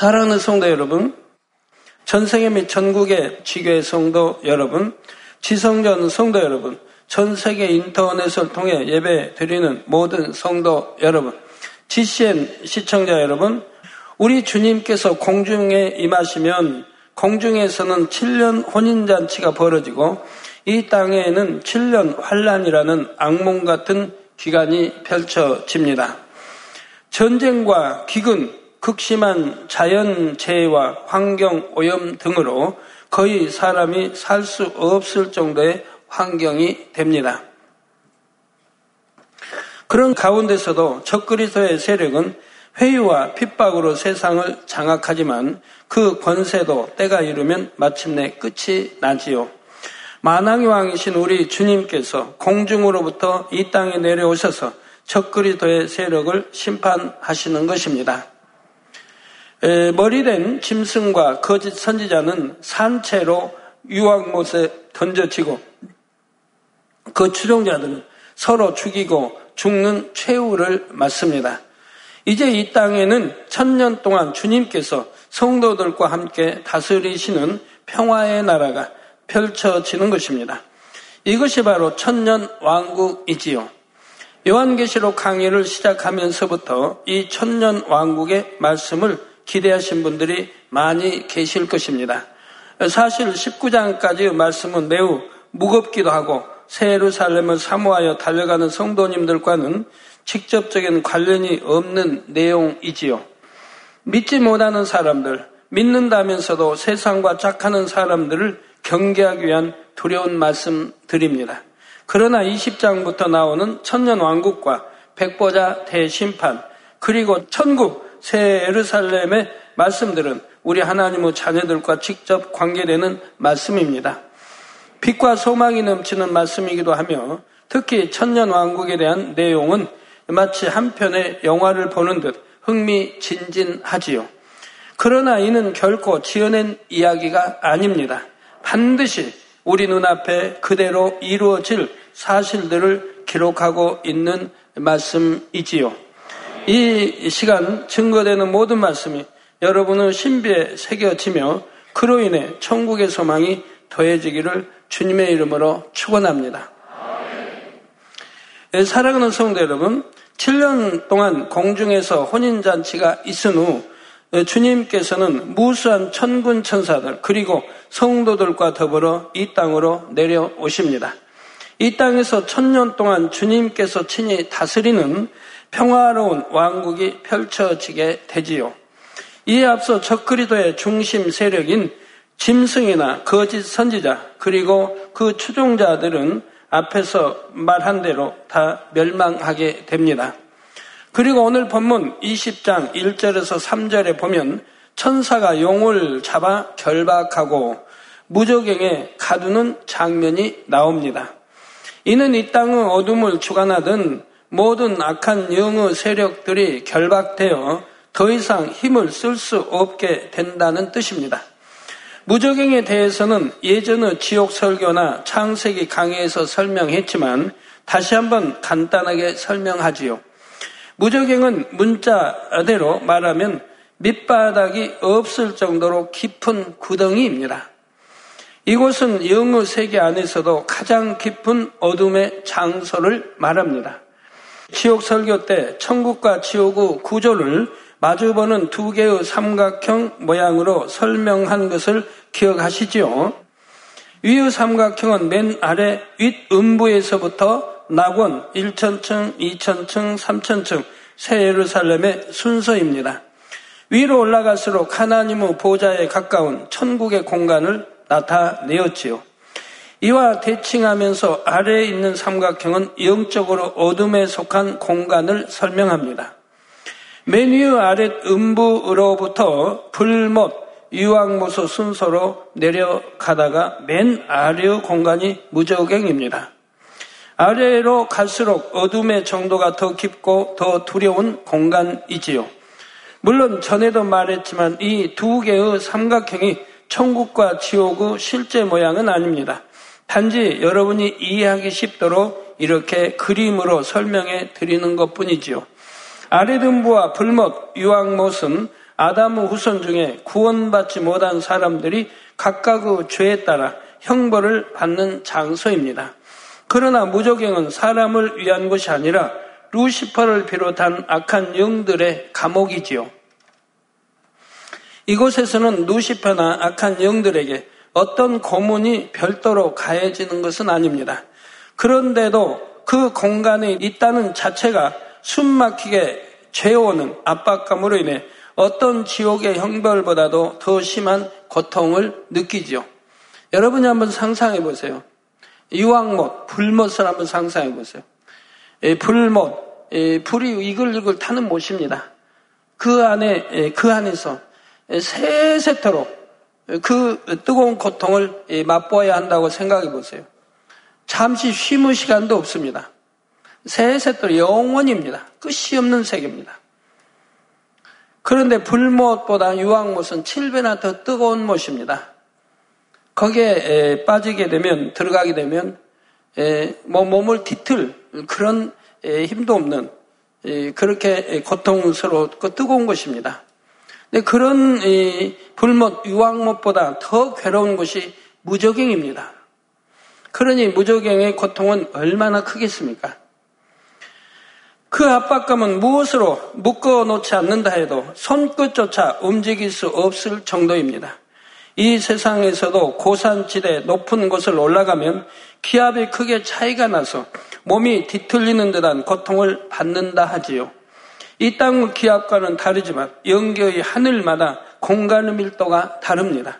사랑하는 성도 여러분, 전세계 및 전국의 지교의 성도 여러분, 지성전 성도 여러분, 전 세계 인터넷을 통해 예배 드리는 모든 성도 여러분, GCN 시청자 여러분, 우리 주님께서 공중에 임하시면 공중에서는 7년 혼인잔치가 벌어지고 이 땅에는 7년 환란이라는 악몽 같은 기간이 펼쳐집니다. 전쟁과 기근, 극심한 자연재해와 환경 오염 등으로 거의 사람이 살 수 없을 정도의 환경이 됩니다. 그런 가운데서도 적그리스도의 세력은 회유와 핍박으로 세상을 장악하지만 그 권세도 때가 이르면 마침내 끝이 나지요. 만왕의 왕이신 우리 주님께서 공중으로부터 이 땅에 내려오셔서 적그리스도의 세력을 심판하시는 것입니다. 머리된 짐승과 거짓 선지자는 산채로 유황못에 던져지고 그 추종자들은 서로 죽이고 죽는 최후를 맞습니다. 이제 이 땅에는 천년 동안 주님께서 성도들과 함께 다스리시는 평화의 나라가 펼쳐지는 것입니다. 이것이 바로 천년 왕국이지요. 요한계시록 강의를 시작하면서부터 이 천년 왕국의 말씀을 기대하신 분들이 많이 계실 것입니다. 사실 19장까지의 말씀은 매우 무겁기도 하고 새 예루살렘을 사모하여 달려가는 성도님들과는 직접적인 관련이 없는 내용이지요. 믿지 못하는 사람들, 믿는다면서도 세상과 짝하는 사람들을 경계하기 위한 두려운 말씀 드립니다. 그러나 20장부터 나오는 천년 왕국과 백보자 대심판, 그리고 천국 새 예루살렘의 말씀들은 우리 하나님의 자녀들과 직접 관계되는 말씀입니다. 빛과 소망이 넘치는 말씀이기도 하며 특히 천년 왕국에 대한 내용은 마치 한 편의 영화를 보는 듯 흥미진진하지요. 그러나 이는 결코 지어낸 이야기가 아닙니다. 반드시 우리 눈앞에 그대로 이루어질 사실들을 기록하고 있는 말씀이지요. 이 시간 증거되는 모든 말씀이 여러분의 신비에 새겨지며 그로 인해 천국의 소망이 더해지기를 주님의 이름으로 축원합니다. 네, 사랑하는 성도 여러분, 7년 동안 공중에서 혼인잔치가 있은 후 주님께서는 무수한 천군 천사들 그리고 성도들과 더불어 이 땅으로 내려오십니다. 이 땅에서 천년 동안 주님께서 친히 다스리는 평화로운 왕국이 펼쳐지게 되지요. 이에 앞서 적그리도의 중심 세력인 짐승이나 거짓 선지자 그리고 그 추종자들은 앞에서 말한 대로 다 멸망하게 됩니다. 그리고 오늘 본문 20장 1절에서 3절에 보면 천사가 용을 잡아 결박하고 무적행에 가두는 장면이 나옵니다. 이는 이 땅의 어둠을 주관하던 모든 악한 영의 세력들이 결박되어 더 이상 힘을 쓸 수 없게 된다는 뜻입니다. 무적행에 대해서는 예전의 지옥 설교나 창세기 강의에서 설명했지만 다시 한번 간단하게 설명하지요. 무적행은 문자대로 말하면 밑바닥이 없을 정도로 깊은 구덩이입니다. 이곳은 영의 세계 안에서도 가장 깊은 어둠의 장소를 말합니다. 지옥 설교 때 천국과 지옥의 구조를 마주보는 두 개의 삼각형 모양으로 설명한 것을 기억하시죠? 위의 삼각형은 맨 아래 윗음부에서부터 낙원 1천층, 2천층, 3천층 새 예루살렘의 순서입니다. 위로 올라갈수록 하나님의 보좌에 가까운 천국의 공간을 나타내었지요. 이와 대칭하면서 아래에 있는 삼각형은 영적으로 어둠에 속한 공간을 설명합니다. 맨 위 아랫 음부로부터 불못, 유황모소 순서로 내려가다가 맨 아래의 공간이 무적행입니다. 아래로 갈수록 어둠의 정도가 더 깊고 더 두려운 공간이지요. 물론 전에도 말했지만 이 두 개의 삼각형이 천국과 지옥의 실제 모양은 아닙니다. 단지 여러분이 이해하기 쉽도록 이렇게 그림으로 설명해 드리는 것 뿐이지요. 아래등부와 불못, 유황못은 아담의 후손 중에 구원받지 못한 사람들이 각각의 죄에 따라 형벌을 받는 장소입니다. 그러나 무조경은 사람을 위한 것이 아니라 루시퍼를 비롯한 악한 영들의 감옥이지요. 이곳에서는 루시퍼나 악한 영들에게 어떤 고문이 별도로 가해지는 것은 아닙니다. 그런데도 그 공간에 있다는 자체가 숨막히게 죄오는 압박감으로 인해 어떤 지옥의 형벌보다도 더 심한 고통을 느끼지요. 여러분이 한번 상상해 보세요. 유황못, 불못을 한번 상상해 보세요. 불못, 불이 이글이글 타는 못입니다. 그 안에, 그 안에서 세세토록 그 뜨거운 고통을 맛보아야 한다고 생각해 보세요. 잠시 쉼의 시간도 없습니다. 세세토록 영원입니다. 끝이 없는 세계입니다. 그런데 불못보다 유황못은 7배나 더 뜨거운 못입니다. 거기에 빠지게 되면 들어가게 되면 뭐 몸을 뒤틀 그런 힘도 없는 그렇게 고통스럽고 뜨거운 것입니다. 그런 불못 유황못보다 더 괴로운 것이 무적행입니다. 그러니 무적행의 고통은 얼마나 크겠습니까? 그 압박감은 무엇으로 묶어 놓지 않는다 해도 손끝조차 움직일 수 없을 정도입니다. 이 세상에서도 고산지대 높은 곳을 올라가면 기압이 크게 차이가 나서 몸이 뒤틀리는 듯한 고통을 받는다 하지요. 이 땅의 기압과는 다르지만 영계의 하늘마다 공간의 밀도가 다릅니다.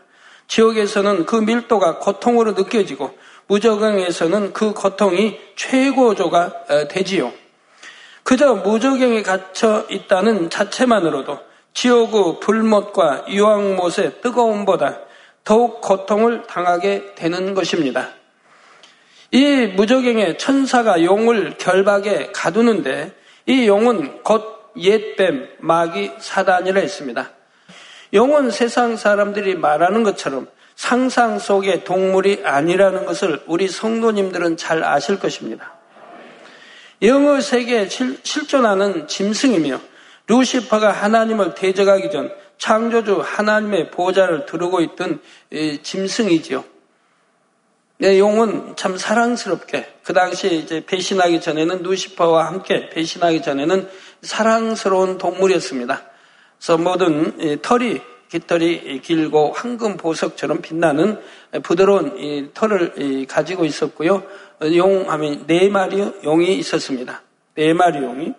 지옥에서는 그 밀도가 고통으로 느껴지고 무적응에서는 그 고통이 최고조가 어, 되지요. 그저 무적경에 갇혀 있다는 자체만으로도 지옥의 불못과 유황못의 뜨거움보다 더욱 고통을 당하게 되는 것입니다. 이 무적경에 천사가 용을 결박에 가두는데 이 용은 곧 옛뱀, 마귀, 사단이라 했습니다. 용은 세상 사람들이 말하는 것처럼 상상 속의 동물이 아니라는 것을 우리 성도님들은 잘 아실 것입니다. 영어 세계에 실존하는 짐승이며 루시퍼가 하나님을 대적하기 전 창조주 하나님의 보좌를 두르고 있던 짐승이지요. 네, 용은 참 사랑스럽게 그 당시에 이제 배신하기 전에는 루시퍼와 함께 배신하기 전에는 사랑스러운 동물이었습니다. 그래서 모든 털이 깃털이 길고 황금 보석처럼 빛나는 부드러운 털을 가지고 있었고요. 용하면 네 마리 용이 있었습니다. 네 마리 용이.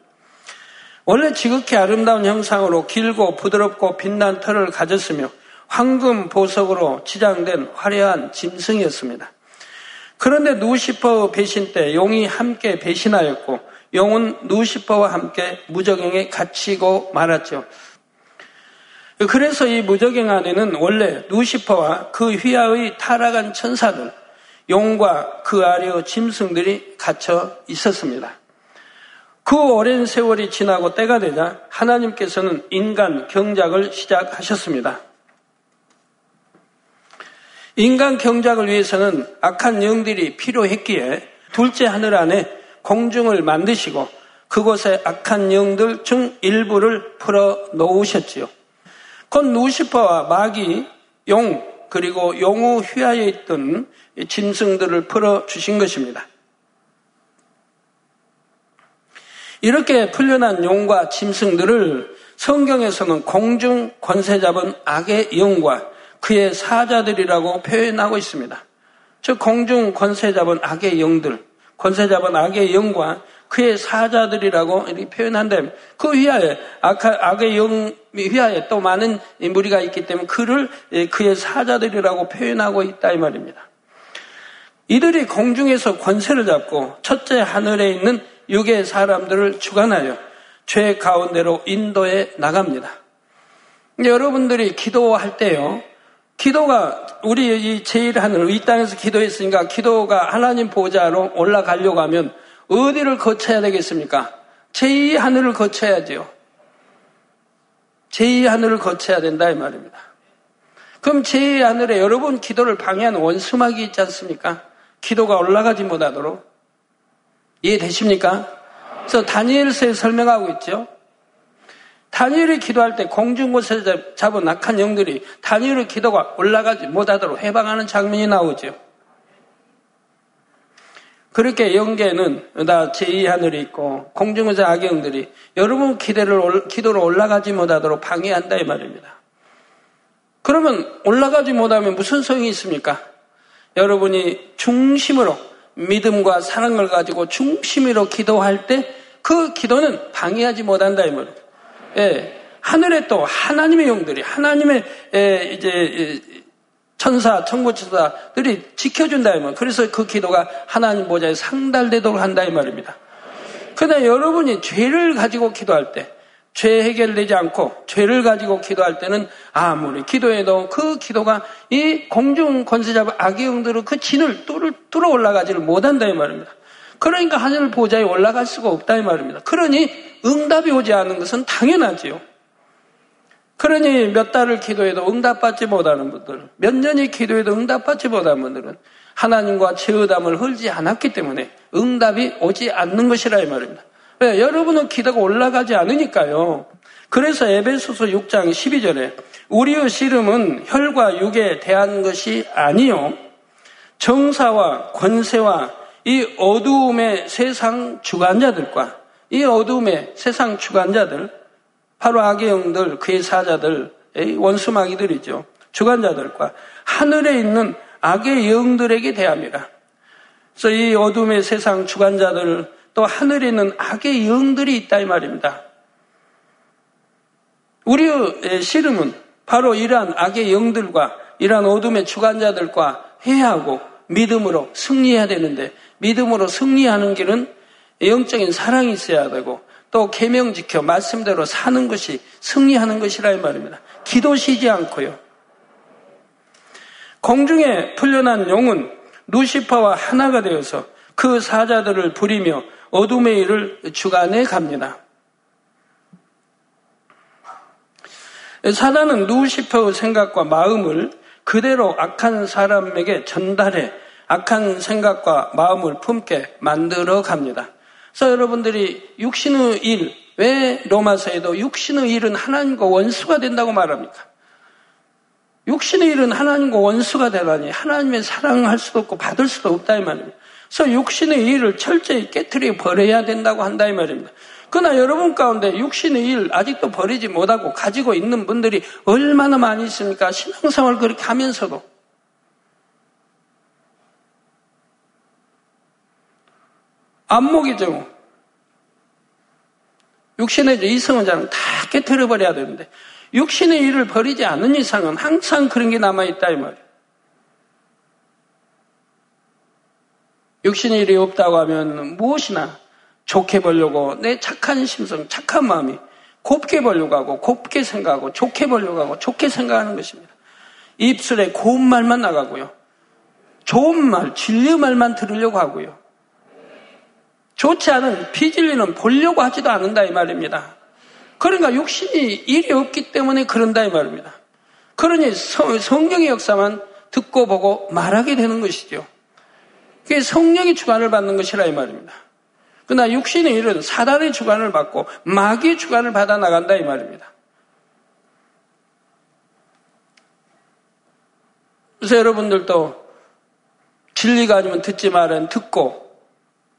원래 지극히 아름다운 형상으로 길고 부드럽고 빛난 털을 가졌으며 황금 보석으로 치장된 화려한 짐승이었습니다. 그런데 누시퍼 배신 때 용이 함께 배신하였고 용은 누시퍼와 함께 무적행에 갇히고 말았죠. 그래서 이 무적행 안에는 원래 누시퍼와 그 휘하의 타락한 천사들, 용과 그 아래의 짐승들이 갇혀 있었습니다. 그 오랜 세월이 지나고 때가 되자 하나님께서는 인간 경작을 시작하셨습니다. 인간 경작을 위해서는 악한 영들이 필요했기에 둘째 하늘 안에 공중을 만드시고 그곳에 악한 영들 중 일부를 풀어 놓으셨지요. 곧 루시퍼와 마귀, 용, 그리고 용우 휘하에 있던 짐승들을 풀어 주신 것입니다. 이렇게 풀려난 용과 짐승들을 성경에서는 공중 권세 잡은 악의 영과 그의 사자들이라고 표현하고 있습니다. 즉 공중 권세 잡은 악의 영들, 권세 잡은 악의 영과 그의 사자들이라고 이렇게 표현한다면 그 휘하에 악의 영 휘하에 또 많은 무리가 있기 때문에 그를 그의 사자들이라고 표현하고 있다 이 말입니다. 이들이 공중에서 권세를 잡고 첫째 하늘에 있는 육의 사람들을 주관하여 죄 가운데로 인도해 나갑니다. 여러분들이 기도할 때요. 기도가 우리 이 제일 하늘 이 땅에서 기도했으니까 기도가 하나님 보좌로 올라가려고 하면 어디를 거쳐야 되겠습니까? 제2 하늘을 거쳐야지요. 제2 하늘을 거쳐야 된다 이 말입니다. 그럼 제2 하늘에 여러분 기도를 방해하는 원수막이 있지 않습니까? 기도가 올라가지 못하도록 이해되십니까? 그래서 다니엘서에 설명하고 있죠. 다니엘이 기도할 때 공중 곳에 잡은 악한 영들이 다니엘의 기도가 올라가지 못하도록 해방하는 장면이 나오죠. 그렇게 영계는 다 제2하늘이 있고 공중에서 악의 영들이 여러분 기대를 기도로 올라가지 못하도록 방해한다 이 말입니다. 그러면 올라가지 못하면 무슨 소용이 있습니까? 여러분이 중심으로 믿음과 사랑을 가지고 중심으로 기도할 때 그 기도는 방해하지 못한다 이 말입니다. 예, 하늘에 또 하나님의 영들이 하나님의 예, 이제 천사, 천구천사들이 지켜준다 이 말. 그래서 그 기도가 하나님 보좌에 상달되도록 한다 이 말입니다. 그러나 여러분이 죄를 가지고 기도할 때 죄 해결되지 않고 죄를 가지고 기도할 때는 아무리 기도해도 그 기도가 이 공중 권세자 악의 영들의 그 진을 뚫어 올라가지를 못한다 이 말입니다. 그러니까 하늘 보좌에 올라갈 수가 없다 이 말입니다. 그러니 응답이 오지 않는 것은 당연하지요. 그러니 몇 달을 기도해도 응답받지 못하는 분들, 몇 년이 기도해도 응답받지 못하는 분들은 하나님과 최의담을 흘지 않았기 때문에 응답이 오지 않는 것이라 이 말입니다. 왜? 여러분은 기도가 올라가지 않으니까요. 그래서 에베소서 6장 12절에 우리의 씨름은 혈과 육에 대한 것이 아니요 정사와 권세와 이 어두움의 세상 주관자들과 이 어두움의 세상 주관자들 바로 악의 영들 그의 사자들 원수마귀들이죠 주관자들과 하늘에 있는 악의 영들에게 대합니다. 그래서 이 어둠의 세상 주관자들 또 하늘에 있는 악의 영들이 있다 이 말입니다. 우리의 씨름은 바로 이러한 악의 영들과 이러한 어둠의 주관자들과 해하고 믿음으로 승리해야 되는데 믿음으로 승리하는 길은 영적인 사랑이 있어야 되고 또 계명 지켜 말씀대로 사는 것이 승리하는 것이라 이 말입니다. 기도 쉬지 않고요. 공중에 풀려난 용은 루시파와 하나가 되어서 그 사자들을 부리며 어둠의 일을 주관해 갑니다. 사단은 누시퍼의 생각과 마음을 그대로 악한 사람에게 전달해 악한 생각과 마음을 품게 만들어 갑니다. 그래서 여러분들이 육신의 일, 왜 로마서에도 육신의 일은 하나님과 원수가 된다고 말합니까? 육신의 일은 하나님과 원수가 되다니 하나님의 사랑할 수도 없고 받을 수도 없다 이 말입니다. 그래서 육신의 일을 철저히 깨뜨려 버려야 된다고 한다 이 말입니다. 그러나 여러분 가운데 육신의 일 아직도 버리지 못하고 가지고 있는 분들이 얼마나 많이 있습니까? 신앙생활 그렇게 하면서도. 안목이죠. 육신의 이성은 자는 다 깨뜨려 버려야 되는데 육신의 일을 버리지 않는 이상은 항상 그런 게 남아있다 이 말이에요. 육신의 일이 없다고 하면 무엇이나 좋게 보려고 내 착한 심성, 착한 마음이 곱게 보려고 하고 곱게 생각하고 좋게 보려고 하고 좋게 생각하는 것입니다. 입술에 고운 말만 나가고요. 좋은 말, 진리 말만 들으려고 하고요. 좋지 않은 비진리는 보려고 하지도 않는다 이 말입니다. 그러니까 육신이 일이 없기 때문에 그런다 이 말입니다. 그러니 성령의 역사만 듣고 보고 말하게 되는 것이죠. 그게 성령의 주관을 받는 것이라 이 말입니다. 그러나 육신의 일은 사단의 주관을 받고 마귀의 주관을 받아 나간다 이 말입니다. 그래서 여러분들도 진리가 아니면 듣지 말은 듣고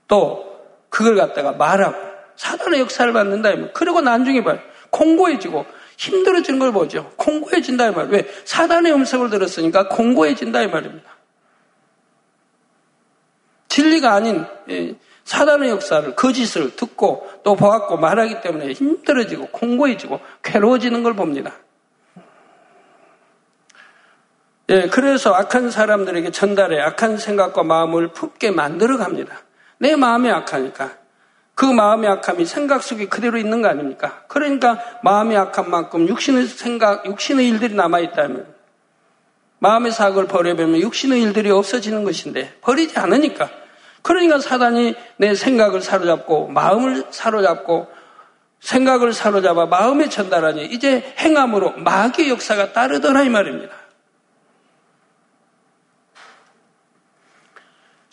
또 그걸 갖다가 말하고 사단의 역사를 받는다 이 말. 그리고 나중에 봐요. 공고해지고 힘들어진 걸 보죠. 공고해진다 이 말. 왜? 사단의 음성을 들었으니까 공고해진다 이 말입니다. 진리가 아닌 예, 사단의 역사를 거짓을 듣고 또 보았고 말하기 때문에 힘들어지고 공고해지고 괴로워지는 걸 봅니다. 예, 그래서 악한 사람들에게 전달해 악한 생각과 마음을 품게 만들어 갑니다. 내 마음이 악하니까. 그 마음의 악함이 생각 속에 그대로 있는 거 아닙니까? 그러니까 마음이 악한 만큼 육신의 생각, 육신의 일들이 남아있다면 마음의 사악을 버려보면 육신의 일들이 없어지는 것인데 버리지 않으니까 그러니까 사단이 내 생각을 사로잡고 마음을 사로잡고 생각을 사로잡아 마음에 전달하니 이제 행함으로 마귀의 역사가 따르더라 이 말입니다.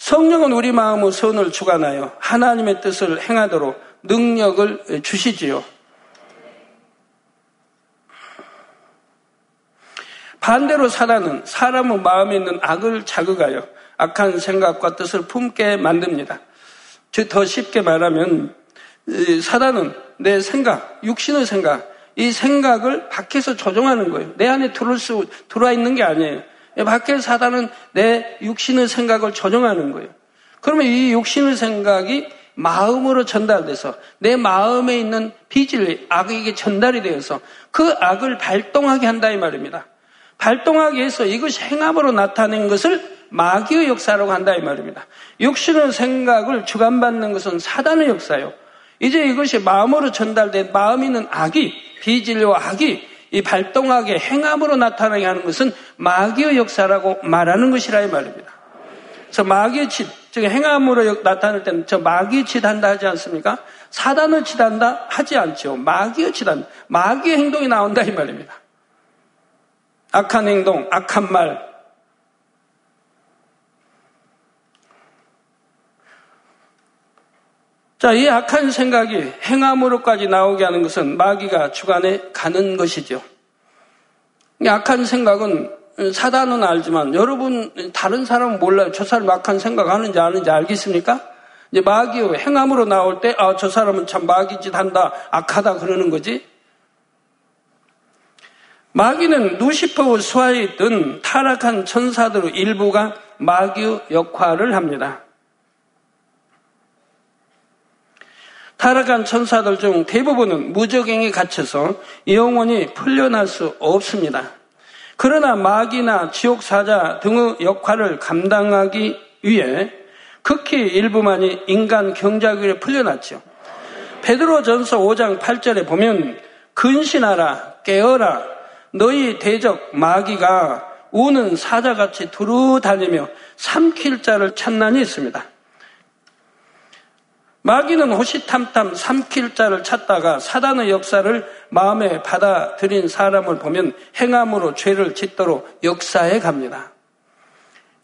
성령은 우리 마음의 선을 주관하여 하나님의 뜻을 행하도록 능력을 주시지요. 반대로 사단은 사람의 마음에 있는 악을 자극하여 악한 생각과 뜻을 품게 만듭니다. 더 쉽게 말하면 사단은 내 생각, 육신의 생각, 이 생각을 밖에서 조종하는 거예요. 내 안에 들어올 수, 들어와 있는 게 아니에요. 밖에 사단은 내 육신의 생각을 조종하는 거예요. 그러면 이 육신의 생각이 마음으로 전달돼서 내 마음에 있는 비질, 악에게 전달이 되어서 그 악을 발동하게 한다 이 말입니다. 발동하게 해서 이것이 행함으로 나타낸 것을 마귀의 역사라고 한다 이 말입니다. 육신의 생각을 주관받는 것은 사단의 역사예요. 이제 이것이 마음으로 전달된 마음 있는 악이 비진리와 악이 이 발동하게 행함으로 나타나게 하는 것은 마귀의 역사라고 말하는 것이라 이 말입니다. 그래서 마귀의 짓, 즉 행함으로 나타날 때는 저 마귀의 짓 한다 하지 않습니까? 사단의 짓 한다 하지 않죠. 마귀의 짓 한다. 마귀의 행동이 나온다 이 말입니다. 악한 행동, 악한 말, 자, 이 악한 생각이 행함으로까지 나오게 하는 것은 마귀가 주관에 가는 것이죠. 이 악한 생각은 사단은 알지만 여러분 다른 사람은 몰라요. 저 사람 악한 생각 하는지 아는지 알겠습니까? 이제 마귀 행함으로 나올 때, 아, 저 사람은 참 마귀짓 한다, 악하다 그러는 거지. 마귀는 누시퍼 수하에 있던 타락한 천사들 일부가 마귀 역할을 합니다. 타락한 천사들 중 대부분은 무적행에 갇혀서 영원히 풀려날 수 없습니다. 그러나 마귀나 지옥 사자 등의 역할을 감당하기 위해 극히 일부만이 인간 경작위에 풀려났죠. 베드로 전서 5장 8절에 보면 근신하라 깨어라 너희 대적 마귀가 우는 사자같이 두루 다니며 삼킬 자를 찾나니 있습니다. 마귀는 호시탐탐 삼킬 자를 찾다가 사단의 역사를 마음에 받아들인 사람을 보면 행함으로 죄를 짓도록 역사해 갑니다.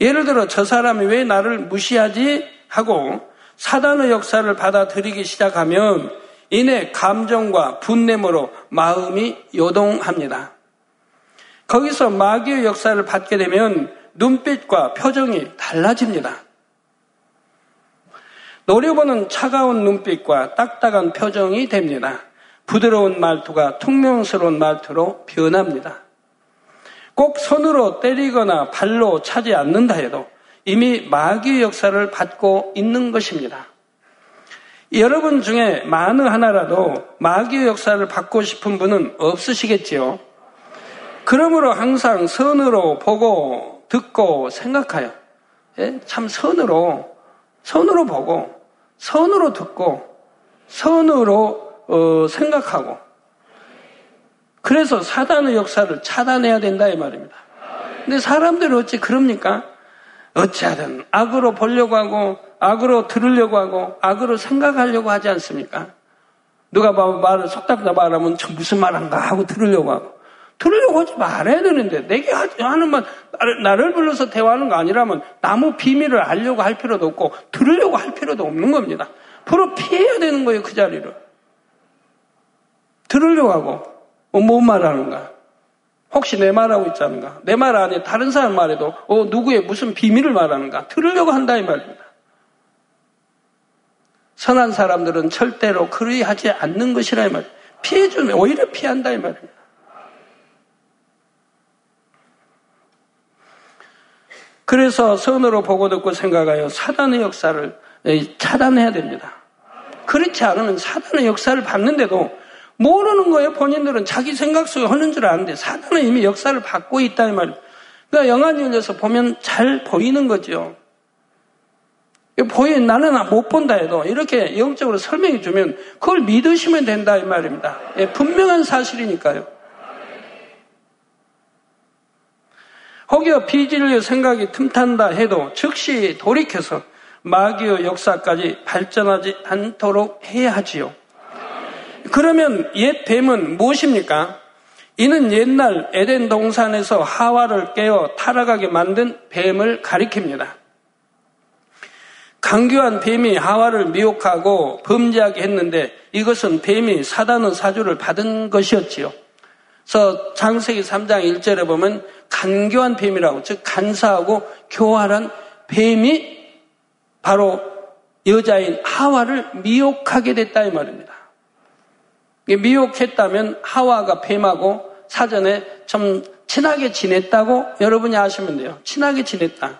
예를 들어 저 사람이 왜 나를 무시하지 하고 사단의 역사를 받아들이기 시작하면 이내 감정과 분냄으로 마음이 요동합니다. 거기서 마귀의 역사를 받게 되면 눈빛과 표정이 달라집니다. 노려보는 차가운 눈빛과 딱딱한 표정이 됩니다. 부드러운 말투가 퉁명스러운 말투로 변합니다. 꼭 손으로 때리거나 발로 차지 않는다 해도 이미 마귀의 역사를 받고 있는 것입니다. 여러분 중에 많은 하나라도 마귀의 역사를 받고 싶은 분은 없으시겠지요. 그러므로 항상 선으로 보고 듣고 생각하여 예? 참 선으로 선으로 보고 선으로 듣고 선으로 어, 생각하고 그래서 사단의 역사를 차단해야 된다 이 말입니다. 근데 사람들은 어찌 그럽니까? 어찌하든 악으로 보려고 하고 악으로 들으려고 하고 악으로 생각하려고 하지 않습니까? 누가 말을 속닥다 말하면 저 무슨 말한가 하고 들으려고 하고 들으려고 하지 말아야 되는데 내게 하는 말 나를 불러서 대화하는 거 아니라면 나무 비밀을 알려고 할 필요도 없고 들으려고 할 필요도 없는 겁니다. 프로 피해야 되는 거예요 그 자리를. 들으려고 하고 어, 뭔 말하는가? 혹시 내 말하고 않은가? 내 말 안에 다른 사람 말에도 어, 누구의 무슨 비밀을 말하는가? 들으려고 한다 이 말입니다. 선한 사람들은 절대로 그리 하지 않는 것이라 이 말. 피해 주면 오히려 피한다 이 말입니다. 그래서 선으로 보고 듣고 생각하여 사단의 역사를 차단해야 됩니다. 그렇지 않으면 사단의 역사를 받는데도 모르는 거예요. 본인들은 자기 생각 속에 하는 줄 아는데 사단은 이미 역사를 받고 있다 이 말이에요. 그러니까 영안 열려서 보면 잘 보이는 거죠. 보이 나는 못 본다 해도 이렇게 영적으로 설명해 주면 그걸 믿으시면 된다 이 말입니다. 예, 분명한 사실이니까요. 혹여 비진리의 생각이 틈탄다 해도 즉시 돌이켜서 마귀의 역사까지 발전하지 않도록 해야 하지요. 그러면 옛 뱀은 무엇입니까? 이는 옛날 에덴 동산에서 하와를 깨어 타락하게 만든 뱀을 가리킵니다. 강교한 뱀이 하와를 미혹하고 범죄하게 했는데 이것은 뱀이 사단의 사주를 받은 것이었지요. 그래서 장세기 3장 1절에 보면 간교한 뱀이라고, 즉 간사하고 교활한 뱀이 바로 여자인 하와를 미혹하게 됐다 이 말입니다. 미혹했다면 하와가 뱀하고 사전에 좀 친하게 지냈다고 여러분이 아시면 돼요. 친하게 지냈다.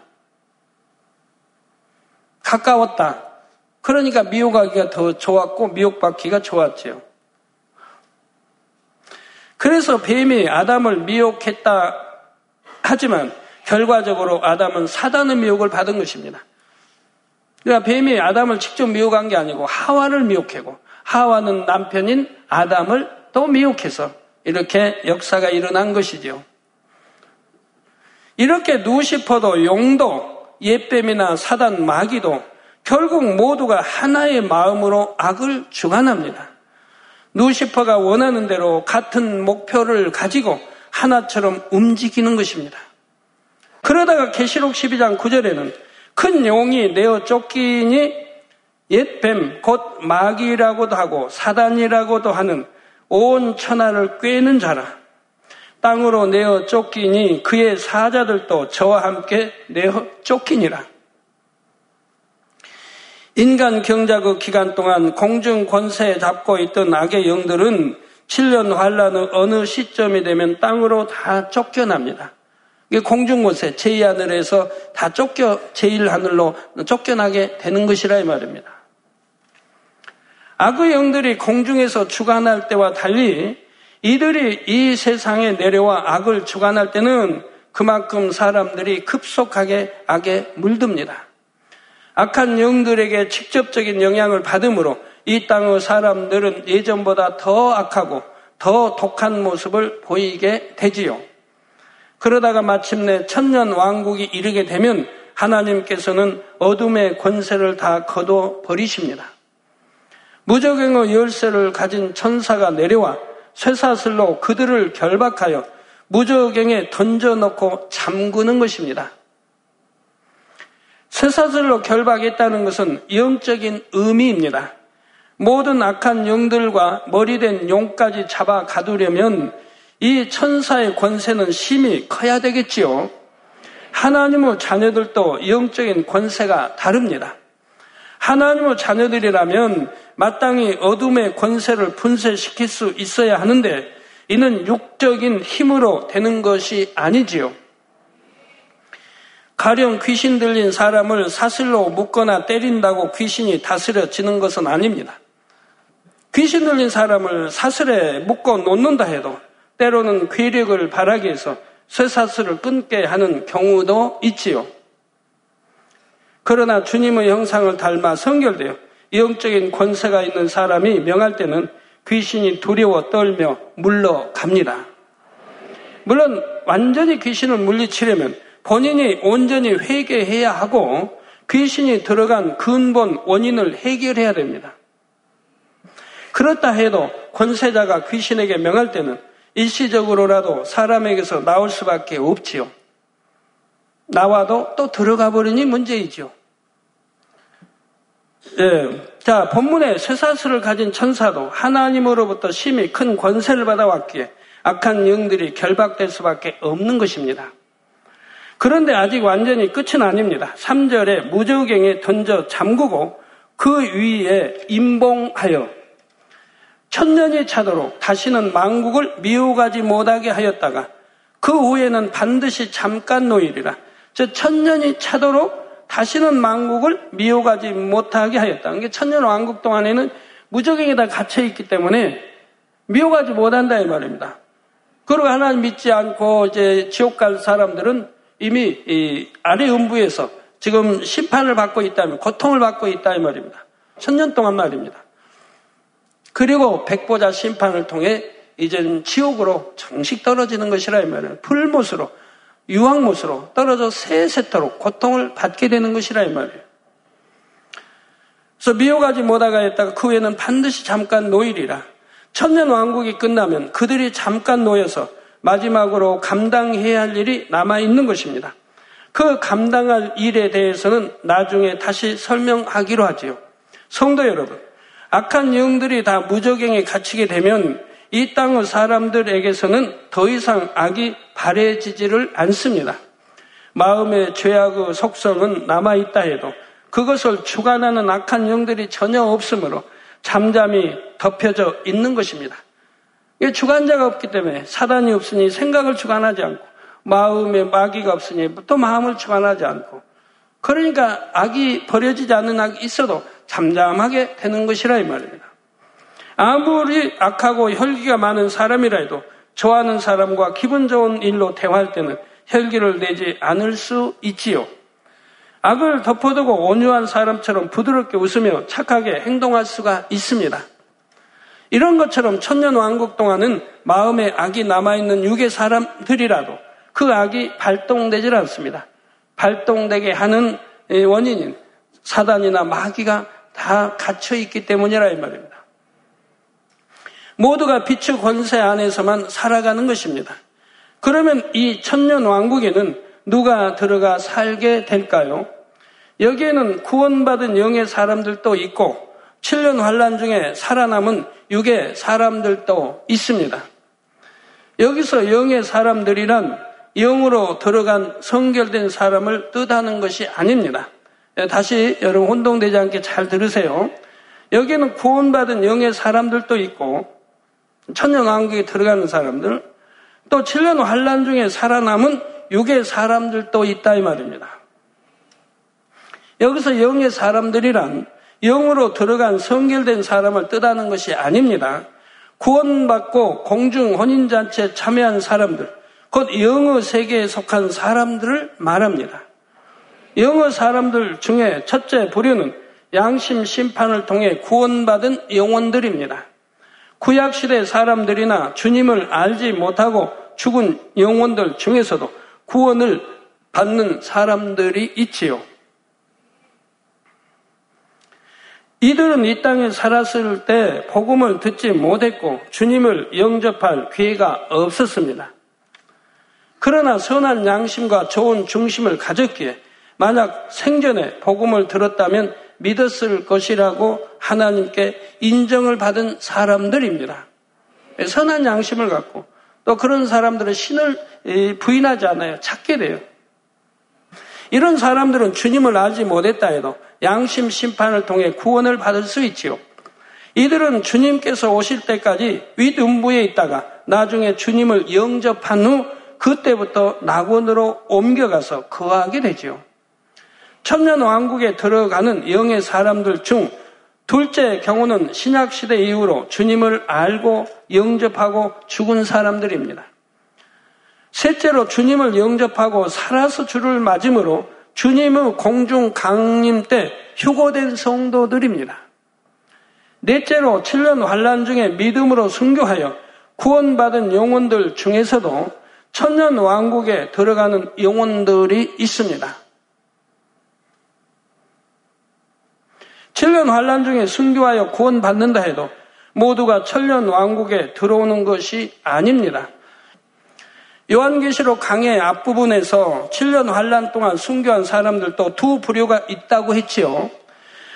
가까웠다. 그러니까 미혹하기가 더 좋았고 미혹받기가 좋았지요. 그래서 뱀이 아담을 미혹했다 하지만 결과적으로 아담은 사단의 미혹을 받은 것입니다. 그러니까 뱀이 아담을 직접 미혹한 게 아니고 하와를 미혹하고 하와는 남편인 아담을 또 미혹해서 이렇게 역사가 일어난 것이지요. 이렇게 누시퍼도 용도 옛뱀이나 사단 마귀도 결국 모두가 하나의 마음으로 악을 주관합니다. 누시퍼가 원하는 대로 같은 목표를 가지고 하나처럼 움직이는 것입니다. 그러다가 계시록 12장 9절에는 큰 용이 내어 쫓기니 옛 뱀 곧 마귀라고도 하고 사단이라고도 하는 온 천하를 꿰는 자라 땅으로 내어 쫓기니 그의 사자들도 저와 함께 내어 쫓기니라. 인간 경자그 기간 동안 공중 권세에 잡고 있던 악의 영들은 7년 환란의 어느 시점이 되면 땅으로 다 쫓겨납니다. 공중 권세, 제2하늘에서 다 쫓겨, 제1하늘로 쫓겨나게 되는 것이라 이 말입니다. 악의 영들이 공중에서 주관할 때와 달리 이들이 이 세상에 내려와 악을 주관할 때는 그만큼 사람들이 급속하게 악에 물듭니다. 악한 영들에게 직접적인 영향을 받으므로 이 땅의 사람들은 예전보다 더 악하고 더 독한 모습을 보이게 되지요. 그러다가 마침내 천년 왕국이 이르게 되면 하나님께서는 어둠의 권세를 다 거둬 버리십니다. 무적행의 열쇠를 가진 천사가 내려와 쇠사슬로 그들을 결박하여 무적행에 던져놓고 잠그는 것입니다. 쇠사슬로 결박했다는 것은 영적인 의미입니다. 모든 악한 영들과 머리된 용까지 잡아 가두려면 이 천사의 권세는 심히 커야 되겠지요. 하나님의 자녀들도 영적인 권세가 다릅니다. 하나님의 자녀들이라면 마땅히 어둠의 권세를 분쇄시킬 수 있어야 하는데 이는 육적인 힘으로 되는 것이 아니지요. 가령 귀신 들린 사람을 사슬로 묶거나 때린다고 귀신이 다스려지는 것은 아닙니다. 귀신 들린 사람을 사슬에 묶어 놓는다 해도 때로는 괴력을 바라기 위해서 쇠사슬을 끊게 하는 경우도 있지요. 그러나 주님의 형상을 닮아 성결되어 영적인 권세가 있는 사람이 명할 때는 귀신이 두려워 떨며 물러갑니다. 물론 완전히 귀신을 물리치려면 본인이 온전히 회개해야 하고 귀신이 들어간 근본 원인을 해결해야 됩니다. 그렇다 해도 권세자가 귀신에게 명할 때는 일시적으로라도 사람에게서 나올 수밖에 없지요. 나와도 또 들어가 버리니 문제이죠. 예. 자, 본문에 쇠사슬을 가진 천사도 하나님으로부터 심히 큰 권세를 받아왔기에 악한 영들이 결박될 수밖에 없는 것입니다. 그런데 아직 완전히 끝은 아닙니다. 3절에 무저갱에 던져 잠그고 그 위에 임봉하여 천년이 차도록 다시는 망국을 미혹하지 못하게 하였다가 그 후에는 반드시 잠깐 노일이라. 저 천년이 차도록 다시는 망국을 미혹하지 못하게 하였다. 이게 천년 왕국 동안에는 무적행에 다 갇혀 있기 때문에 미혹하지 못한다 이 말입니다. 그리고 하나님 믿지 않고 이제 지옥 갈 사람들은 이미 이 아래 음부에서 지금 심판을 받고 있다면 고통을 받고 있다 이 말입니다. 천년 동안 말입니다. 그리고 백보자 심판을 통해 이제는 지옥으로 정식 떨어지는 것이라 이 말이에요. 풀못으로 유황못으로 떨어져 세세토록 고통을 받게 되는 것이라 이 말이에요. 그래서 미혹하지 못하가 했다가 그 후에는 반드시 잠깐 노일이라. 천년 왕국이 끝나면 그들이 잠깐 놓여서 마지막으로 감당해야 할 일이 남아 있는 것입니다. 그 감당할 일에 대해서는 나중에 다시 설명하기로 하지요. 성도 여러분, 악한 영들이 다 무적행에 갇히게 되면 이 땅의 사람들에게서는 더 이상 악이 바래지지를 않습니다. 마음의 죄악의 속성은 남아있다 해도 그것을 주관하는 악한 영들이 전혀 없으므로 잠잠히 덮여져 있는 것입니다. 주관자가 없기 때문에 사단이 없으니 생각을 주관하지 않고 마음에 마귀가 없으니 또 마음을 주관하지 않고 그러니까 악이 버려지지 않는 악이 있어도 잠잠하게 되는 것이라 이 말입니다. 아무리 악하고 혈기가 많은 사람이라 해도 좋아하는 사람과 기분 좋은 일로 대화할 때는 혈기를 내지 않을 수 있지요. 악을 덮어두고 온유한 사람처럼 부드럽게 웃으며 착하게 행동할 수가 있습니다. 이런 것처럼 천년 왕국 동안은 마음에 악이 남아있는 육의 사람들이라도 그 악이 발동되질 않습니다. 발동되게 하는 원인인 사단이나 마귀가 다 갇혀 있기 때문이라 이 말입니다. 모두가 빛의 권세 안에서만 살아가는 것입니다. 그러면 이 천년 왕국에는 누가 들어가 살게 될까요? 여기에는 구원받은 영의 사람들도 있고 7년 환란 중에 살아남은 육의 사람들도 있습니다. 여기서 영의 사람들이란 영으로 들어간 성결된 사람을 뜻하는 것이 아닙니다. 예, 다시 여러분 혼동되지 않게 잘 들으세요. 여기는 구원받은 영의 사람들도 있고 천년왕국에 들어가는 사람들 또 7년 환란 중에 살아남은 육의 사람들도 있다 이 말입니다. 여기서 영의 사람들이란 영으로 들어간 성결된 사람을 뜻하는 것이 아닙니다. 구원받고 공중 혼인잔치에 참여한 사람들, 곧 영어 세계에 속한 사람들을 말합니다. 영어 사람들 중에 첫째 부류는 양심 심판을 통해 구원받은 영혼들입니다. 구약시대 사람들이나 주님을 알지 못하고 죽은 영혼들 중에서도 구원을 받는 사람들이 있지요. 이들은 이 땅에 살았을 때 복음을 듣지 못했고 주님을 영접할 기회가 없었습니다. 그러나 선한 양심과 좋은 중심을 가졌기에 만약 생전에 복음을 들었다면 믿었을 것이라고 하나님께 인정을 받은 사람들입니다. 선한 양심을 갖고 또 그런 사람들은 신을 부인하지 않아요. 찾게 돼요. 이런 사람들은 주님을 알지 못했다 해도 양심 심판을 통해 구원을 받을 수 있지요. 이들은 주님께서 오실 때까지 윗음부에 있다가 나중에 주님을 영접한 후 그때부터 낙원으로 옮겨가서 거하게 되지요. 천년 왕국에 들어가는 영의 사람들 중 둘째 경우는 신약 시대 이후로 주님을 알고 영접하고 죽은 사람들입니다. 셋째로 주님을 영접하고 살아서 주를 맞음으로 주님의 공중 강림 때 휴고된 성도들입니다. 넷째로 7년 환란 중에 믿음으로 순교하여 구원받은 영혼들 중에서도 천년 왕국에 들어가는 영혼들이 있습니다. 7년 환란 중에 순교하여 구원받는다 해도 모두가 천년 왕국에 들어오는 것이 아닙니다. 요한계시록 강의 앞부분에서 7년 환란 동안 순교한 사람들도 두 부류가 있다고 했지요.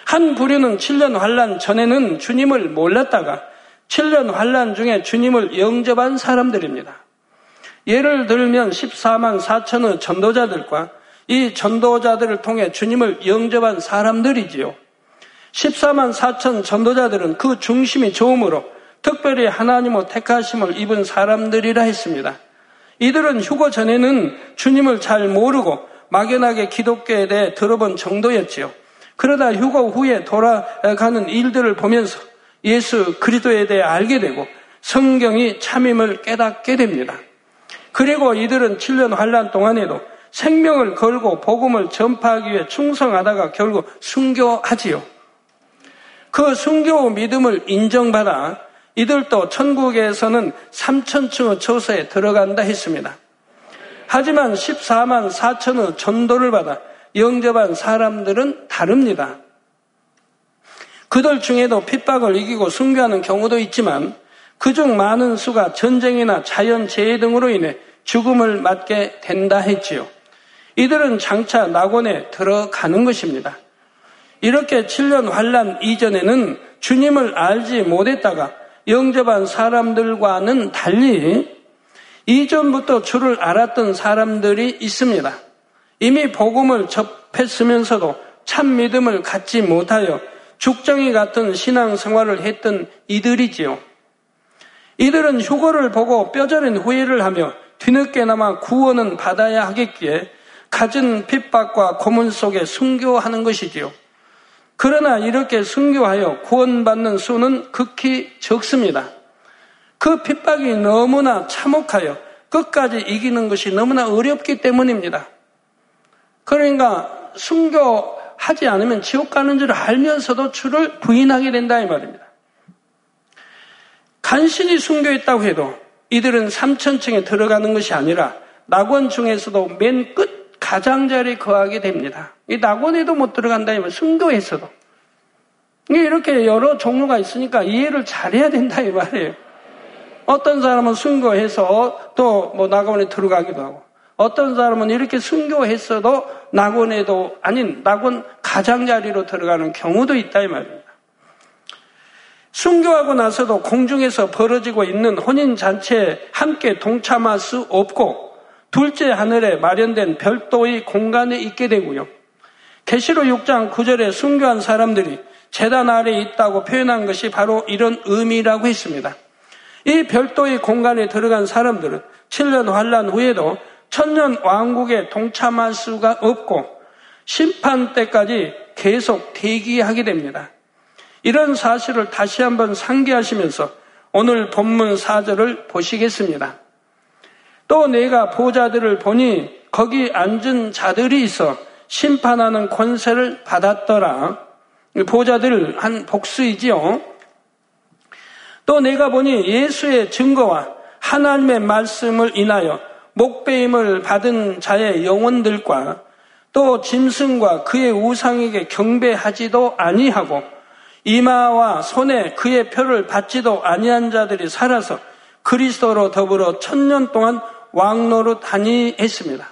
한 부류는 7년 환란 전에는 주님을 몰랐다가 7년 환란 중에 주님을 영접한 사람들입니다. 예를 들면 14만 4천의 전도자들과 이 전도자들을 통해 주님을 영접한 사람들이지요. 14만 4천 전도자들은 그 중심이 좋음으로 특별히 하나님의 택하심을 입은 사람들이라 했습니다. 이들은 휴거 전에는 주님을 잘 모르고 막연하게 기독교에 대해 들어본 정도였지요. 그러다 휴거 후에 돌아가는 일들을 보면서 예수 그리스도에 대해 알게 되고 성경이 참임을 깨닫게 됩니다. 그리고 이들은 7년 환란 동안에도 생명을 걸고 복음을 전파하기 위해 충성하다가 결국 순교하지요. 그 순교 믿음을 인정받아 이들도 천국에서는 3천층의 처소에 들어간다 했습니다. 하지만 14만 4천의 전도를 받아 영접한 사람들은 다릅니다. 그들 중에도 핍박을 이기고 순교하는 경우도 있지만 그중 많은 수가 전쟁이나 자연재해 등으로 인해 죽음을 맞게 된다 했지요. 이들은 장차 낙원에 들어가는 것입니다. 이렇게 7년 환란 이전에는 주님을 알지 못했다가 영접한 사람들과는 달리 이전부터 주를 알았던 사람들이 있습니다. 이미 복음을 접했으면서도 참 믿음을 갖지 못하여 죽정이 같은 신앙 생활을 했던 이들이지요. 이들은 휴거를 보고 뼈저린 후회를 하며 뒤늦게나마 구원은 받아야 하겠기에 갖은 핍박과 고문 속에 순교하는 것이지요. 그러나 이렇게 순교하여 구원받는 수는 극히 적습니다. 그 핍박이 너무나 참혹하여 끝까지 이기는 것이 너무나 어렵기 때문입니다. 그러니까 순교하지 않으면 지옥 가는 줄 알면서도 주를 부인하게 된다 이 말입니다. 간신히 순교했다고 해도 이들은 삼천층에 들어가는 것이 아니라 낙원 중에서도 맨 끝 가장자리에 거하게 됩니다. 이 낙원에도 못 들어간다 면 순교했어도 이렇게 여러 종류가 있으니까 이해를 잘해야 된다 이 말이에요. 어떤 사람은 순교해서 또 뭐 낙원에 들어가기도 하고 어떤 사람은 이렇게 순교했어도 낙원에도 아닌 낙원 가장자리로 들어가는 경우도 있다 이 말입니다. 순교하고 나서도 공중에서 벌어지고 있는 혼인 잔치에 함께 동참할 수 없고 둘째 하늘에 마련된 별도의 공간에 있게 되고요. 계시록 6장 9절에 순교한 사람들이 재단 아래에 있다고 표현한 것이 바로 이런 의미라고 했습니다. 이 별도의 공간에 들어간 사람들은 7년 환란 후에도 천년 왕국에 동참할 수가 없고 심판 때까지 계속 대기하게 됩니다. 이런 사실을 다시 한번 상기하시면서 오늘 본문 4절을 보시겠습니다. 또 내가 보자들을 보니 거기 앉은 자들이 있어 심판하는 권세를 받았더라. 보자들 한 복수이지요. 또 내가 보니 예수의 증거와 하나님의 말씀을 인하여 목배임을 받은 자의 영혼들과 또 짐승과 그의 우상에게 경배하지도 아니하고 이마와 손에 그의 표를 받지도 아니한 자들이 살아서 그리스도로 더불어 천년 동안 왕노로 다니했습니다.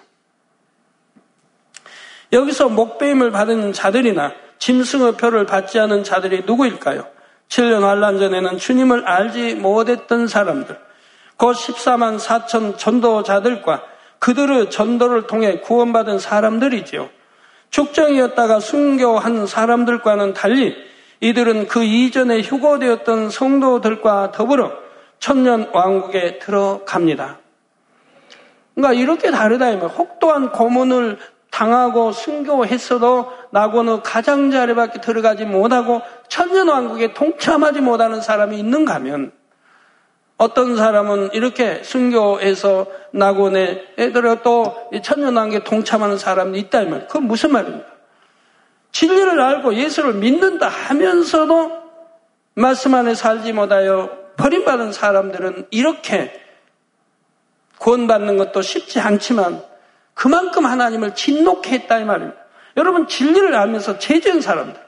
여기서 목배임을 받은 자들이나 짐승의 표를 받지 않은 자들이 누구일까요? 7년 환란 전에는 주님을 알지 못했던 사람들, 곧 14만 4천 전도자들과 그들의 전도를 통해 구원받은 사람들이지요. 축정이었다가 순교한 사람들과는 달리 이들은 그 이전에 휴거되었던 성도들과 더불어 천년 왕국에 들어갑니다. 그러니까 이렇게 다르다 이면 혹독한 고문을 당하고 순교했어도 나고는 가장자리밖에 들어가지 못하고 천년왕국에 동참하지 못하는 사람이 있는가 하면 어떤 사람은 이렇게 순교해서 낙원에 애들어 또 천년왕국에 동참하는 사람이 있다 면 그건 무슨 말입니까? 진리를 알고 예수를 믿는다 하면서도 말씀 안에 살지 못하여 버림받은 사람들은 이렇게 구원받는 것도 쉽지 않지만 그만큼 하나님을 진노케 했다 이 말입니다. 여러분 진리를 알면서 죄지은 사람들,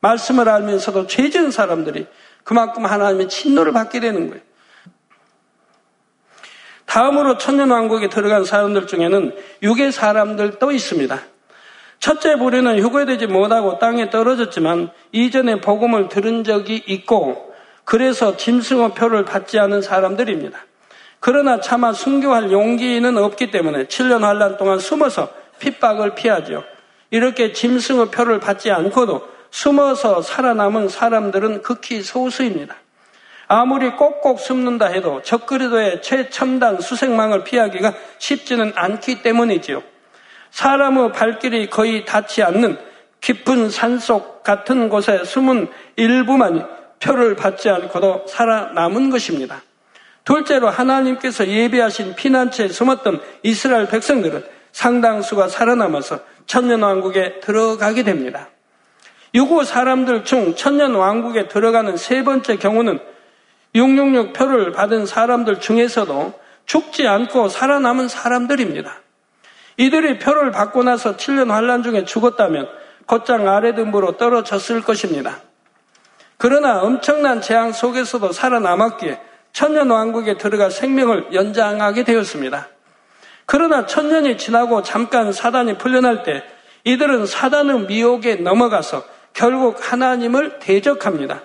말씀을 알면서도 죄지은 사람들이 그만큼 하나님의 진노를 받게 되는 거예요. 다음으로 천년왕국에 들어간 사람들 중에는 육의 사람들도 있습니다. 첫째 부류는 휴거되지 못하고 땅에 떨어졌지만 이전에 복음을 들은 적이 있고 그래서 짐승의 표를 받지 않은 사람들입니다. 그러나 차마 순교할 용기는 없기 때문에 7년 환란 동안 숨어서 핍박을 피하죠. 이렇게 짐승의 표를 받지 않고도 숨어서 살아남은 사람들은 극히 소수입니다. 아무리 꼭꼭 숨는다 해도 적그리도의 최첨단 수색망을 피하기가 쉽지는 않기 때문이지요. 사람의 발길이 거의 닿지 않는 깊은 산속 같은 곳에 숨은 일부만이 표를 받지 않고도 살아남은 것입니다. 둘째로 하나님께서 예비하신 피난처에 숨었던 이스라엘 백성들은 상당수가 살아남아서 천년왕국에 들어가게 됩니다. 유고 사람들 중 천년왕국에 들어가는 세 번째 경우는 666 표를 받은 사람들 중에서도 죽지 않고 살아남은 사람들입니다. 이들이 표를 받고 나서 7년 환란 중에 죽었다면 곧장 아래 등부로 떨어졌을 것입니다. 그러나 엄청난 재앙 속에서도 살아남았기에 천년 왕국에 들어가 생명을 연장하게 되었습니다. 그러나 천년이 지나고 잠깐 사단이 풀려날 때 이들은 사단의 미혹에 넘어가서 결국 하나님을 대적합니다.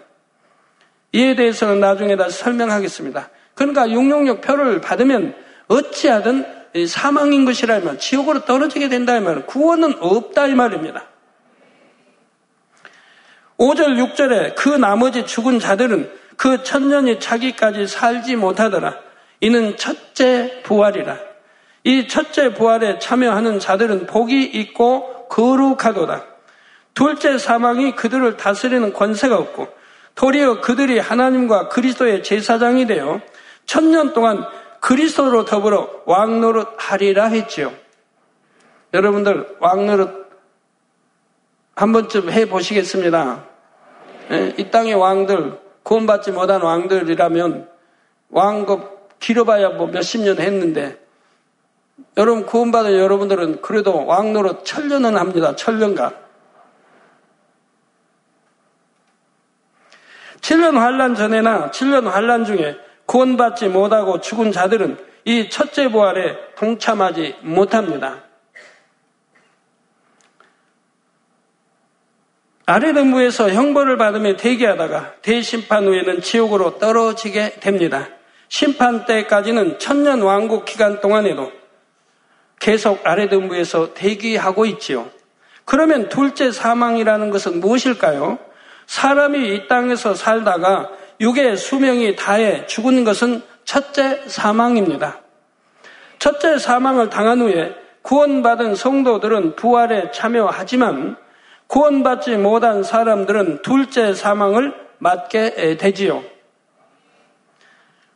이에 대해서는 나중에 다시 설명하겠습니다. 그러니까 666 표를 받으면 어찌하든 사망인 것이라 면 지옥으로 떨어지게 된다 이 말은 구원은 없다 이 말입니다. 5절 6절에 그 나머지 죽은 자들은 그 천년이 차기까지 살지 못하더라. 이는 첫째 부활이라. 이 첫째 부활에 참여하는 자들은 복이 있고 거룩하도다. 둘째 사망이 그들을 다스리는 권세가 없고 도리어 그들이 하나님과 그리스도의 제사장이 되어 천년 동안 그리스도로 더불어 왕노릇 하리라 했지요. 여러분들 왕노릇 한 번쯤 해 보시겠습니다. 예, 이 땅의 왕들 구원받지 못한 왕들이라면 왕급 길어봐야 뭐 몇십 년 했는데 여러분 구원받은 여러분들은 그래도 왕노릇 천년은 합니다. 천년간. 7년 환란 전에나 7년 환란 중에 구원받지 못하고 죽은 자들은 이 첫째 부활에 동참하지 못합니다. 아래등부에서 형벌을 받으며 대기하다가 대심판 후에는 지옥으로 떨어지게 됩니다. 심판 때까지는 천년 왕국 기간 동안에도 계속 아래등부에서 대기하고 있지요. 그러면 둘째 사망이라는 것은 무엇일까요? 사람이 이 땅에서 살다가 육의 수명이 다해 죽은 것은 첫째 사망입니다. 첫째 사망을 당한 후에 구원받은 성도들은 부활에 참여하지만 구원받지 못한 사람들은 둘째 사망을 맞게 되지요.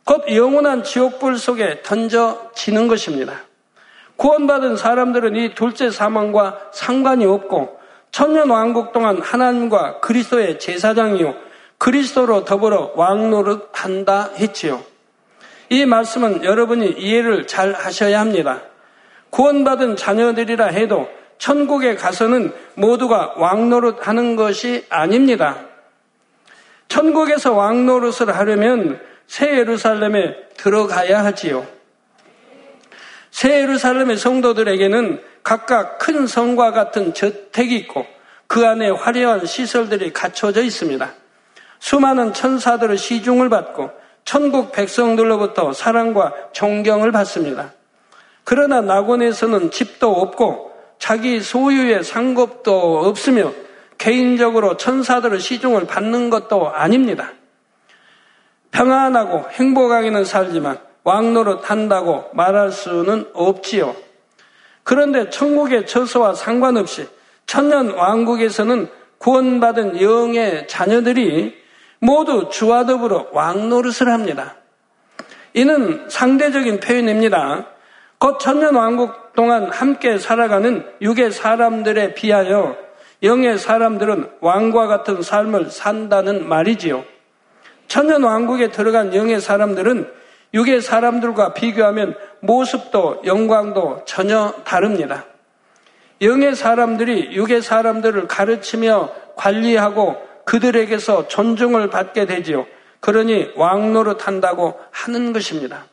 곧 영원한 지옥불 속에 던져지는 것입니다. 구원받은 사람들은 이 둘째 사망과 상관이 없고 천년 왕국 동안 하나님과 그리스도의 제사장이요 그리스도로 더불어 왕노릇 한다 했지요. 이 말씀은 여러분이 이해를 잘 하셔야 합니다. 구원받은 자녀들이라 해도 천국에 가서는 모두가 왕노릇 하는 것이 아닙니다. 천국에서 왕노릇을 하려면 새 예루살렘에 들어가야 하지요. 새 예루살렘의 성도들에게는 각각 큰 성과 같은 저택이 있고 그 안에 화려한 시설들이 갖춰져 있습니다. 수많은 천사들의 시중을 받고 천국 백성들로부터 사랑과 존경을 받습니다. 그러나 낙원에서는 집도 없고 자기 소유의 상급도 없으며 개인적으로 천사들의 시중을 받는 것도 아닙니다. 평안하고 행복하게는 살지만 왕노릇 한다고 말할 수는 없지요. 그런데 천국의 처소와 상관없이 천년 왕국에서는 구원받은 영의 자녀들이 모두 주와 더불어 왕노릇을 합니다. 이는 상대적인 표현입니다. 곧 천년 왕국 동안 함께 살아가는 육의 사람들에 비하여 영의 사람들은 왕과 같은 삶을 산다는 말이지요. 천년 왕국에 들어간 영의 사람들은 육의 사람들과 비교하면 모습도 영광도 전혀 다릅니다. 영의 사람들이 육의 사람들을 가르치며 관리하고 그들에게서 존중을 받게 되지요. 그러니 왕노릇 한다고 하는 것입니다.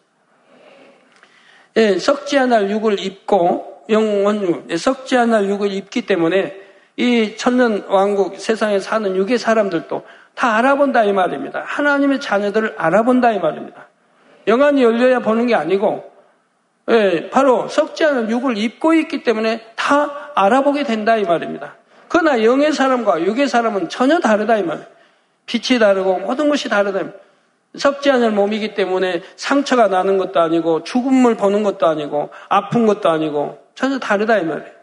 예, 썩지 않을 육을 입고 영원유, 예, 썩지 않을 육을 입기 때문에 이 천년 왕국 세상에 사는 육의 사람들도 다 알아본다 이 말입니다. 하나님의 자녀들을 알아본다 이 말입니다. 영안이 열려야 보는 게 아니고 예, 바로 썩지 않은 육을 입고 있기 때문에 다 알아보게 된다 이 말입니다. 그러나 영의 사람과 육의 사람은 전혀 다르다 이 말이에요. 빛이 다르고 모든 것이 다르다. 썩지 않을 몸이기 때문에 상처가 나는 것도 아니고 죽음을 보는 것도 아니고 아픈 것도 아니고 전혀 다르다 이 말이에요.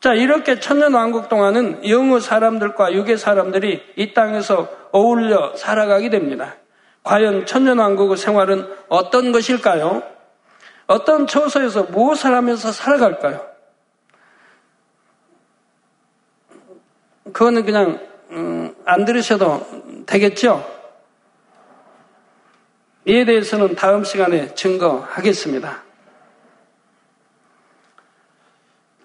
자, 이렇게 천년 왕국 동안은 영의 사람들과 육의 사람들이 이 땅에서 어울려 살아가게 됩니다. 과연 천년 왕국의 생활은 어떤 것일까요? 어떤 처소에서 무엇을 하면서 살아갈까요? 그거는 그냥 음, 안 들으셔도 되겠죠? 이에 대해서는 다음 시간에 증거하겠습니다.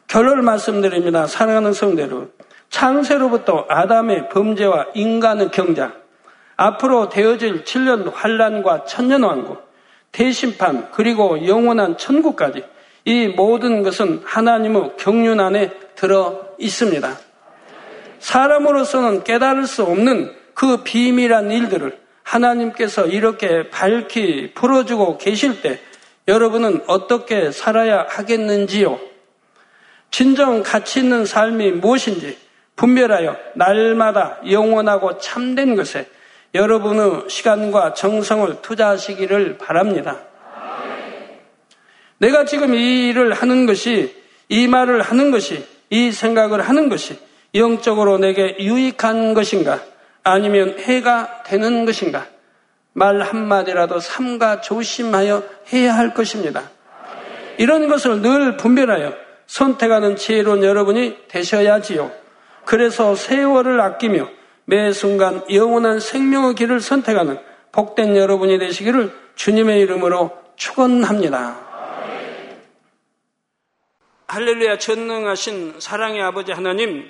결론을 말씀드립니다. 사랑하는 성대로 창세로부터 아담의 범죄와 인간의 경작, 앞으로 되어질 7년 환란과 천년 왕국, 대심판 그리고 영원한 천국까지 이 모든 것은 하나님의 경륜 안에 들어 있습니다. 사람으로서는 깨달을 수 없는 그 비밀한 일들을 하나님께서 이렇게 밝히 풀어주고 계실 때 여러분은 어떻게 살아야 하겠는지요? 진정 가치 있는 삶이 무엇인지 분별하여 날마다 영원하고 참된 것에 여러분의 시간과 정성을 투자하시기를 바랍니다. 내가 지금 이 일을 하는 것이, 이 말을 하는 것이, 이 생각을 하는 것이 영적으로 내게 유익한 것인가? 아니면 해가 되는 것인가? 말 한마디라도 삼가 조심하여 해야 할 것입니다. 이런 것을 늘 분별하여 선택하는 지혜로운 여러분이 되셔야지요. 그래서 세월을 아끼며 매 순간 영원한 생명의 길을 선택하는 복된 여러분이 되시기를 주님의 이름으로 축원합니다. 할렐루야 전능하신 사랑의 아버지 하나님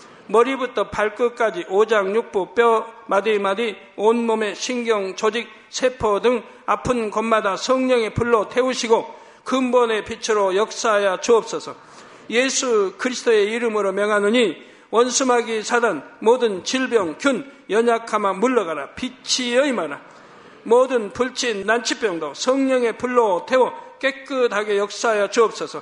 머리부터 발끝까지 오장육부 뼈 마디마디 온몸의 신경 조직 세포 등 아픈 곳마다 성령의 불로 태우시고 근본의 빛으로 역사하여 주옵소서. 예수 그리스도의 이름으로 명하노니 원수마귀 사단 모든 질병 균 연약함아 물러가라 빛이 여임하라 모든 불친 난치병도 성령의 불로 태워 깨끗하게 역사하여 주옵소서.